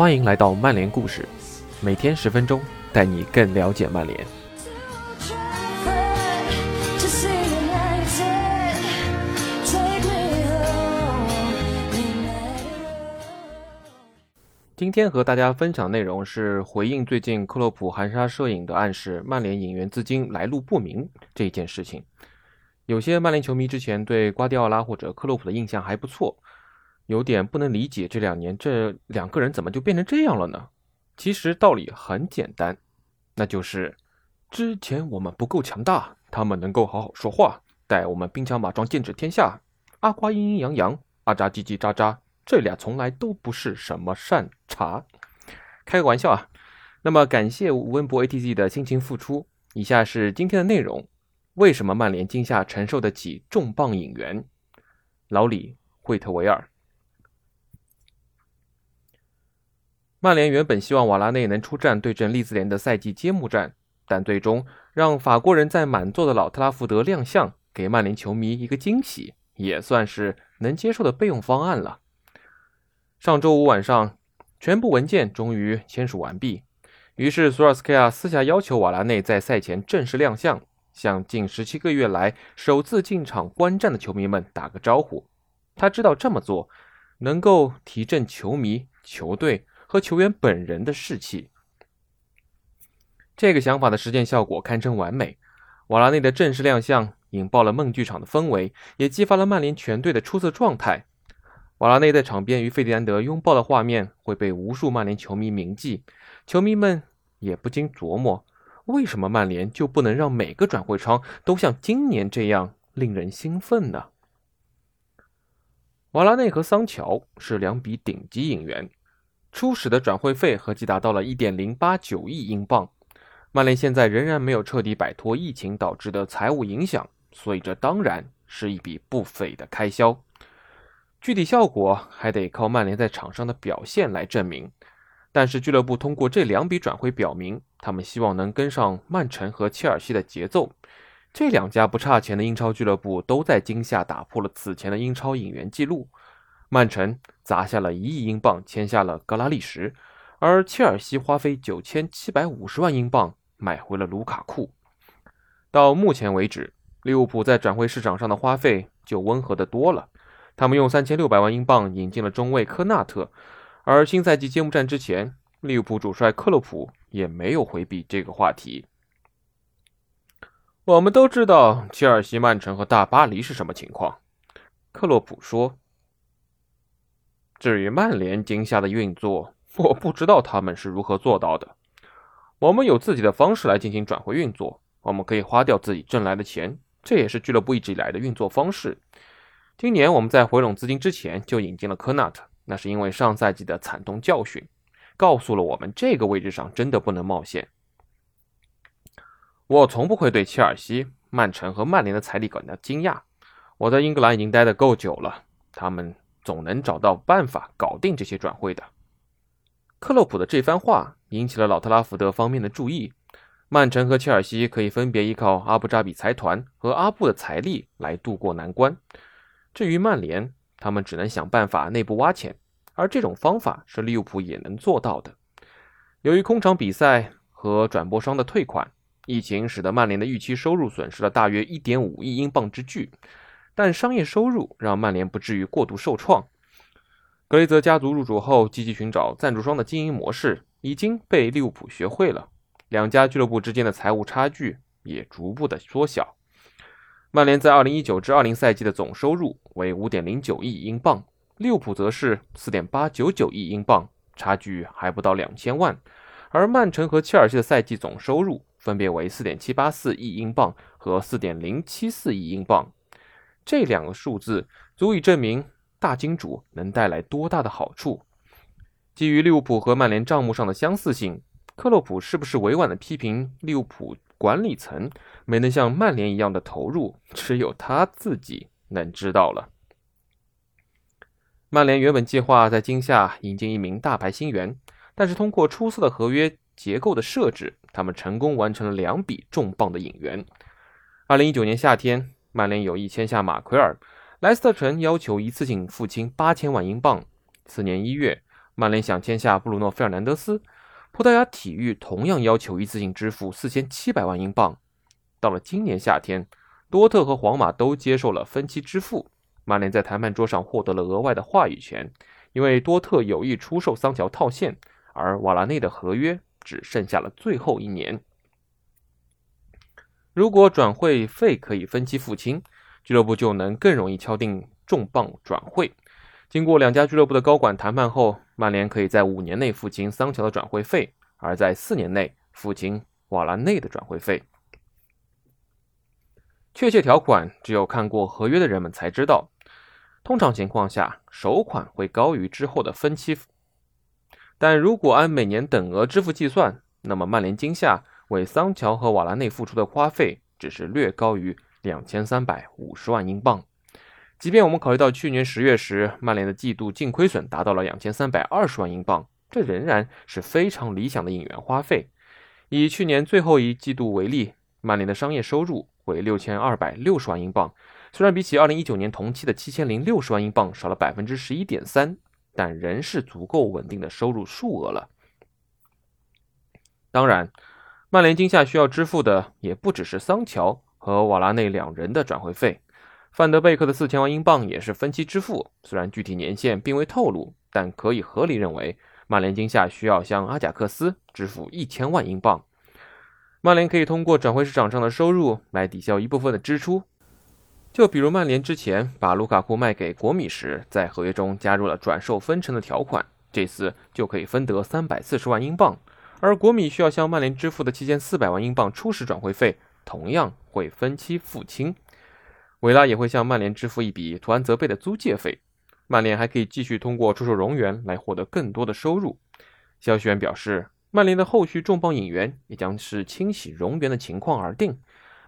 欢迎来到曼联故事，每天十分钟，带你更了解曼联。今天和大家分享内容是回应最近克洛普含沙射影的暗示曼联引援资金来路不明这件事情。有些曼联球迷之前对瓜迪奥拉或者克洛普的印象还不错，有点不能理解这两年这两个人怎么就变成这样了呢？其实道理很简单，那就是之前我们不够强大，他们能够好好说话，待我们兵强马壮，剑指天下。阿瓜阴阴阳阳，阿扎叽叽喳喳。这俩从来都不是什么善茬，开个玩笑啊。那么感谢温博 ATZ 的辛勤付出。以下是今天的内容：为什么曼联今夏承受得起重磅引援？老李惠特维尔。曼联原本希望瓦拉内能出战对阵利兹联的赛季揭幕战，但最终让法国人在满座的老特拉福德亮相，给曼联球迷一个惊喜，也算是能接受的备用方案了。上周五晚上，全部文件终于签署完毕。于是，索尔斯克亚私下要求瓦拉内在赛前正式亮相，向近十七个月来首次进场观战的球迷们打个招呼。他知道这么做能够提振球迷、球队和球员本人的士气。这个想法的实践效果堪称完美。瓦拉内的正式亮相引爆了梦剧场的氛围，也激发了曼联全队的出色状态。瓦拉内在场边与费迪南德拥抱的画面会被无数曼联球迷铭记，球迷们也不禁琢磨：为什么曼联就不能让每个转会窗都像今年这样令人兴奋呢？瓦拉内和桑乔是两笔顶级引援，初始的转会费合计达到了一点零八九亿英镑。曼联现在仍然没有彻底摆脱疫情导致的财务影响，所以这当然是一笔不菲的开销。具体效果还得靠曼联在场上的表现来证明，但是俱乐部通过这两笔转会表明，他们希望能跟上曼城和切尔西的节奏。这两家不差钱的英超俱乐部都在今夏打破了此前的英超引援记录。曼城砸下了一亿英镑签下了格拉利什，而切尔西花费九千七百五十万英镑买回了卢卡库。到目前为止，利物浦在转会市场上的花费就温和的多了。他们用三千六百万英镑引进了中卫科纳特，而新赛季揭幕战之前，利物浦主帅克洛普也没有回避这个话题。我们都知道切尔西、曼城和大巴黎是什么情况，克洛普说。至于曼联今夏的运作，我不知道他们是如何做到的。我们有自己的方式来进行转会运作，我们可以花掉自己挣来的钱，这也是俱乐部一直以来的运作方式。今年我们在回笼资金之前就引进了科纳特，那是因为上赛季的惨痛教训，告诉了我们这个位置上真的不能冒险。我从不会对切尔西、曼城和曼联的财力感到惊讶。我在英格兰已经待得够久了，他们总能找到办法搞定这些转会的。克洛普的这番话引起了老特拉福德方面的注意。曼城和切尔西可以分别依靠阿布扎比财团和阿布的财力来渡过难关。至于曼联，他们只能想办法内部挖潜，而这种方法是利物浦也能做到的。由于空场比赛和转播商的退款，疫情使得曼联的预期收入损失了大约1.5亿英镑之巨，但商业收入让曼联不至于过度受创。格雷泽家族入主后，积极寻找赞助商的经营模式已经被利物浦学会了，两家俱乐部之间的财务差距也逐步的缩小。曼联在2019至20赛季的总收入为5.09亿英镑，利物浦则是4.899亿英镑，差距还不到两千万。而曼城和切尔西的赛季总收入分别为4.784亿英镑和4.074亿英镑，这两个数字足以证明大金主能带来多大的好处。基于利物浦和曼联账目上的相似性，克洛普是不是委婉的批评利物浦？管理层没能像曼联一样的投入，只有他自己能知道了。曼联原本计划在今夏引进一名大牌新援，但是通过出色的合约结构的设置，他们成功完成了两笔重磅的引援。二零一九年夏天，曼联有意签下马奎尔，莱斯特城要求一次性付清八千万英镑。次年一月，曼联想签下布鲁诺·费尔南德斯，葡萄牙体育同样要求一次性支付四千七百万英镑。到了今年夏天，多特和皇马都接受了分期支付，曼联在谈判桌上获得了额外的话语权，因为多特有意出售桑乔套现，而瓦拉内的合约只剩下了最后一年。如果转会费可以分期付清，俱乐部就能更容易敲定重磅转会。经过两家俱乐部的高管谈判后，曼联可以在五年内付清桑乔的转会费，而在四年内付清瓦拉内的转会费。确切条款只有看过合约的人们才知道。通常情况下，首款会高于之后的分期，但如果按每年等额支付计算，那么曼联今夏为桑乔和瓦拉内付出的花费只是略高于两千三百五十万英镑。即便我们考虑到去年十月时曼联的季度净亏损达到了两千三百二十万英镑，这仍然是非常理想的引援花费。以去年最后一季度为例，曼联的商业收入为六千二百六十万英镑，虽然比起二零一九年同期的七千零六十万英镑少了百分之十一点三，但仍是足够稳定的收入数额了。当然，曼联今夏需要支付的也不只是桑乔和瓦拉内两人的转会费。范德贝克的四千万英镑也是分期支付，虽然具体年限并未透露，但可以合理认为，曼联今夏需要向阿贾克斯支付一千万英镑。曼联可以通过转会市场上的收入来抵消一部分的支出，就比如曼联之前把卢卡库卖给国米时，在合约中加入了转售分成的条款，这次就可以分得三百四十万英镑，而国米需要向曼联支付的七千四百万英镑初始转会费，同样会分期付清。维拉也会向曼联支付一笔图安泽贝的租借费，曼联还可以继续通过出售荣源来获得更多的收入。消息源表示，曼联的后续重磅引援也将是清洗荣源的情况而定。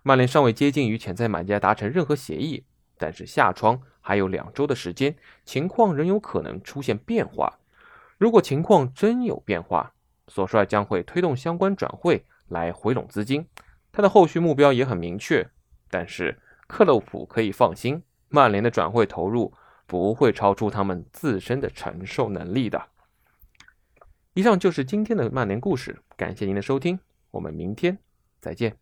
曼联尚未接近与潜在买家达成任何协议，但是下窗还有两周的时间，情况仍有可能出现变化。如果情况真有变化，索帅将会推动相关转会来回笼资金，他的后续目标也很明确，但是。克洛普可以放心，曼联的转会投入不会超出他们自身的承受能力的。以上就是今天的曼联故事，感谢您的收听，我们明天再见。